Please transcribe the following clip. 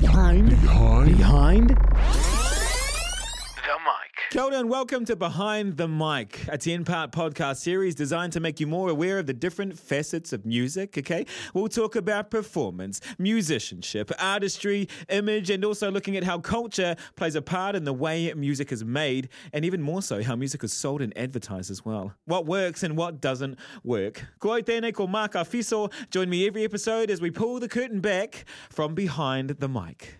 Behind. Behind. Behind. Mic. Kia and welcome to Behind the Mic, a 10 part podcast series designed to make you more aware of the different facets of music. Okay, we'll talk about performance, musicianship, artistry, image, and also looking at how culture plays a part in the way music is made, and even more so, how music is sold and advertised as well. What works and what doesn't work. Ko tēnei ko Mark Afiso. Join me every episode as we pull the curtain back from behind the mic.